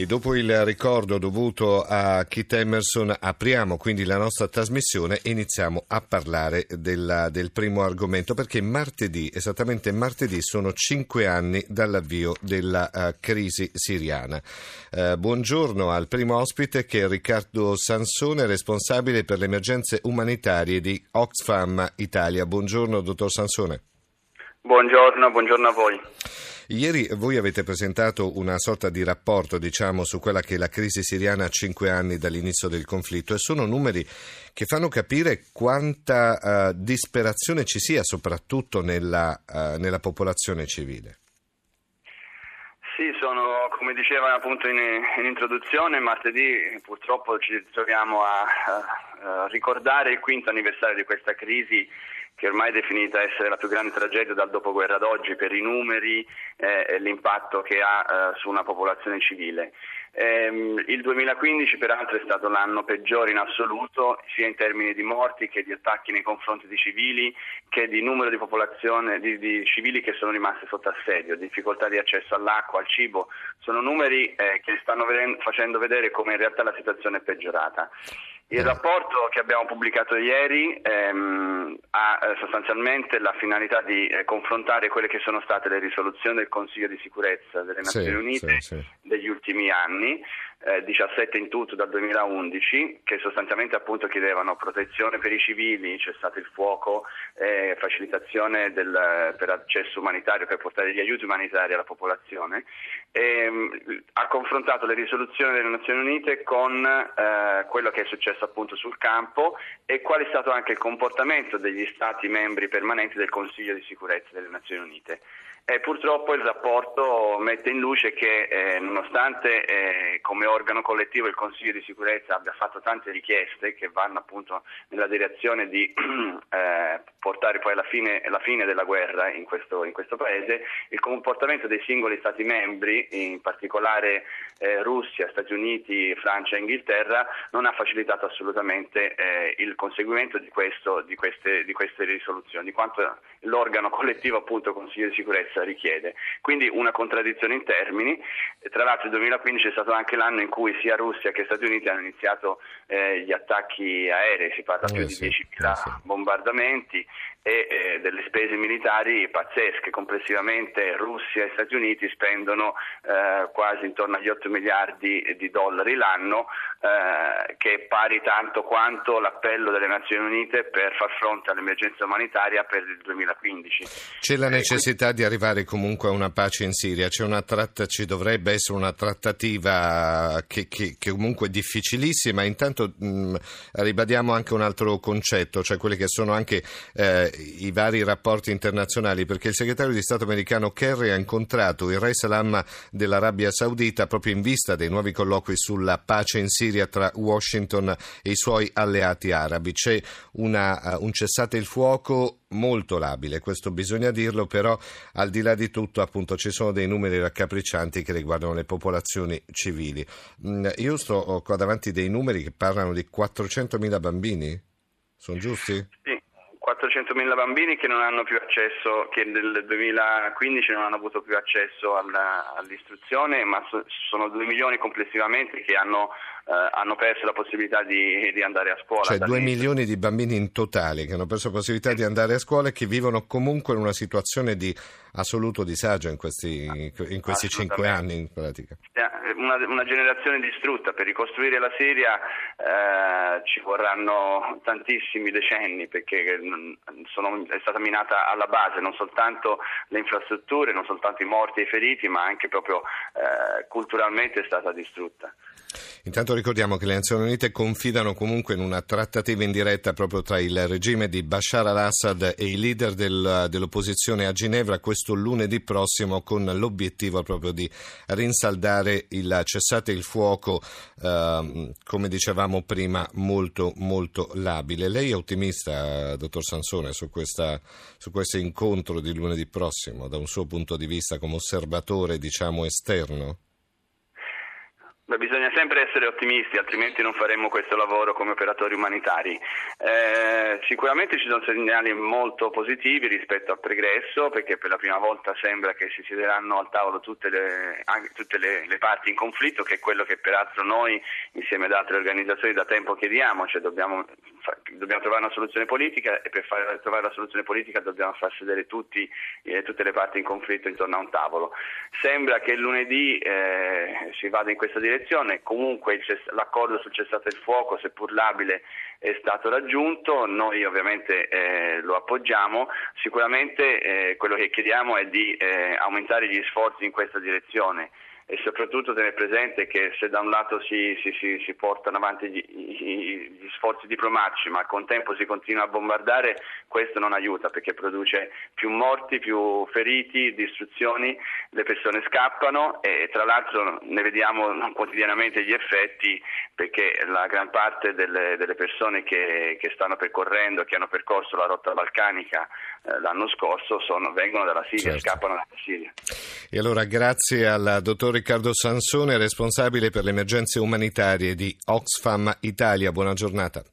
E dopo il ricordo dovuto a Kit Emerson apriamo quindi la nostra trasmissione e iniziamo a parlare della, del primo argomento perché martedì, esattamente martedì, sono cinque anni dall'avvio della uh, crisi siriana. Uh, buongiorno al primo ospite che è Riccardo Sansone, responsabile per le emergenze umanitarie di Oxfam Italia. Buongiorno dottor Sansone. Buongiorno, buongiorno a voi. Ieri voi avete presentato una sorta di rapporto, diciamo, su quella che è la crisi siriana a cinque anni dall'inizio del conflitto e sono numeri che fanno capire quanta uh, disperazione ci sia, soprattutto nella, uh, nella popolazione civile. Sì, sono, come diceva appunto in, in, introduzione, martedì purtroppo ci troviamo a, a, a ricordare il quinto anniversario di questa crisi che ormai è definita essere la più grande tragedia dal dopoguerra ad oggi per i numeri eh, e l'impatto che ha eh, su una popolazione civile. Eh, il 2015 peraltro è stato l'anno peggiore in assoluto sia in termini di morti che di attacchi nei confronti di civili che di numero di popolazione di, di civili che sono rimasti sotto assedio, difficoltà di accesso all'acqua, al cibo, sono numeri eh, che stanno vedendo, facendo vedere come in realtà la situazione è peggiorata. Il rapporto che abbiamo pubblicato ieri ehm, ha eh, sostanzialmente la finalità di eh, confrontare quelle che sono state le risoluzioni del Consiglio di sicurezza delle Nazioni sì, Unite sì, sì. degli ultimi anni eh, 17 in tutto dal 2011 che sostanzialmente appunto chiedevano protezione per i civili, cessato il fuoco, eh, facilitazione del, per accesso umanitario, per portare gli aiuti umanitari alla popolazione. E, ehm, ha confrontato le risoluzioni delle Nazioni Unite con eh, quello che è successo appunto sul campo e qual è stato anche il comportamento degli Stati membri permanenti del Consiglio di sicurezza delle Nazioni Unite. E purtroppo il rapporto mette in luce che eh, nonostante eh, come organo collettivo il Consiglio di sicurezza abbia fatto tante richieste che vanno appunto nella direzione di eh, portare poi alla fine, alla fine della guerra in questo, in questo, paese, il comportamento dei singoli Stati membri, in particolare eh, Russia, Stati Uniti, Francia e Inghilterra, non ha facilitato assolutamente eh, il conseguimento di, questo, di, queste, di queste risoluzioni, di quanto l'organo collettivo appunto Consiglio di sicurezza richiede. Quindi una contraddizione in termini. Tra l'altro il 2015 è stato anche l'anno in cui sia Russia che Stati Uniti hanno iniziato eh, gli attacchi aerei, si parla eh, più sì, di 10.000 eh, sì. bombardamenti e eh, delle spese militari pazzesche. Complessivamente Russia e Stati Uniti spendono eh, quasi intorno agli 8 miliardi di dollari l'anno, eh, che è pari tanto quanto l'appello delle Nazioni Unite per far fronte all'emergenza umanitaria per il 2015. C'è la necessità di arrivare comunque a una pace in Siria, tratta, ci dovrebbe essere una trattativa che, che, che comunque è difficilissima. Intanto mh, ribadiamo anche un altro concetto, cioè quelli che sono anche eh, i vari rapporti internazionali perché il segretario di Stato americano Kerry ha incontrato il re Salam dell'Arabia Saudita proprio in vista dei nuovi colloqui sulla pace in Siria tra Washington e i suoi alleati arabi. C'è una, uh, un cessate il fuoco molto labile, questo bisogna dirlo, però al di là di tutto appunto ci sono dei numeri raccapriccianti che riguardano le popolazioni civili. Mm, io sto qua davanti dei numeri che parlano di 400.000 bambini, sono giusti? Sì. 400.000 bambini che non hanno più accesso, che nel 2015 non hanno avuto più accesso alla, all'istruzione, ma so, sono 2 milioni complessivamente che hanno, hanno perso la possibilità di, di, andare a scuola. Cioè 2 milioni di bambini in totale che hanno perso la possibilità di andare a scuola e che vivono comunque in una situazione di assoluto disagio in questi, in questi 5 anni in pratica. Una, una, generazione distrutta, per ricostruire la Siria eh, ci vorranno tantissimi decenni perché sono, è stata minata alla base non soltanto le infrastrutture, non soltanto i morti e i feriti, ma anche proprio eh, culturalmente è stata distrutta. Intanto ricordiamo che le Nazioni Unite confidano comunque in una trattativa indiretta proprio tra il regime di Bashar al-Assad e i leader del, dell'opposizione a Ginevra questo lunedì prossimo con l'obiettivo proprio di rinsaldare il cessate il fuoco, eh, come dicevamo prima, molto molto labile. Lei è ottimista, dottor Sansone, su, questa, su questo incontro di lunedì prossimo, da un suo punto di vista come osservatore, diciamo, esterno? Beh, bisogna sempre essere ottimisti, altrimenti non faremmo questo lavoro come operatori umanitari. Eh, sicuramente ci sono segnali molto positivi rispetto al pregresso, perché per la prima volta sembra che si siederanno al tavolo tutte, le, tutte le, le, parti in conflitto, che è quello che peraltro noi, insieme ad altre organizzazioni, da tempo chiediamo, cioè dobbiamo, dobbiamo trovare una soluzione politica e per far, trovare la soluzione politica dobbiamo far sedere tutti, eh, tutte le parti in conflitto intorno a un tavolo. Sembra che lunedì eh, si vada in questa direzione comunque l'accordo sul cessate il fuoco, seppur labile, è stato raggiunto, noi ovviamente eh, lo appoggiamo, sicuramente eh, quello che chiediamo è di eh, aumentare gli sforzi in questa direzione e soprattutto tenere presente che se da un lato si, si, si, si portano avanti gli, gli, sforzi diplomatici ma al contempo si continua a bombardare, questo non aiuta perché produce più morti, più feriti, distruzioni, le persone scappano e tra l'altro ne vediamo quotidianamente gli effetti perché la gran parte delle, delle persone che, che, stanno percorrendo, che hanno percorso la rotta balcanica eh, l'anno scorso sono, vengono dalla Siria, certo. scappano dalla Siria. E allora grazie al dottor Riccardo Sansone, responsabile per le emergenze umanitarie di Oxfam Italia. Buona giornata.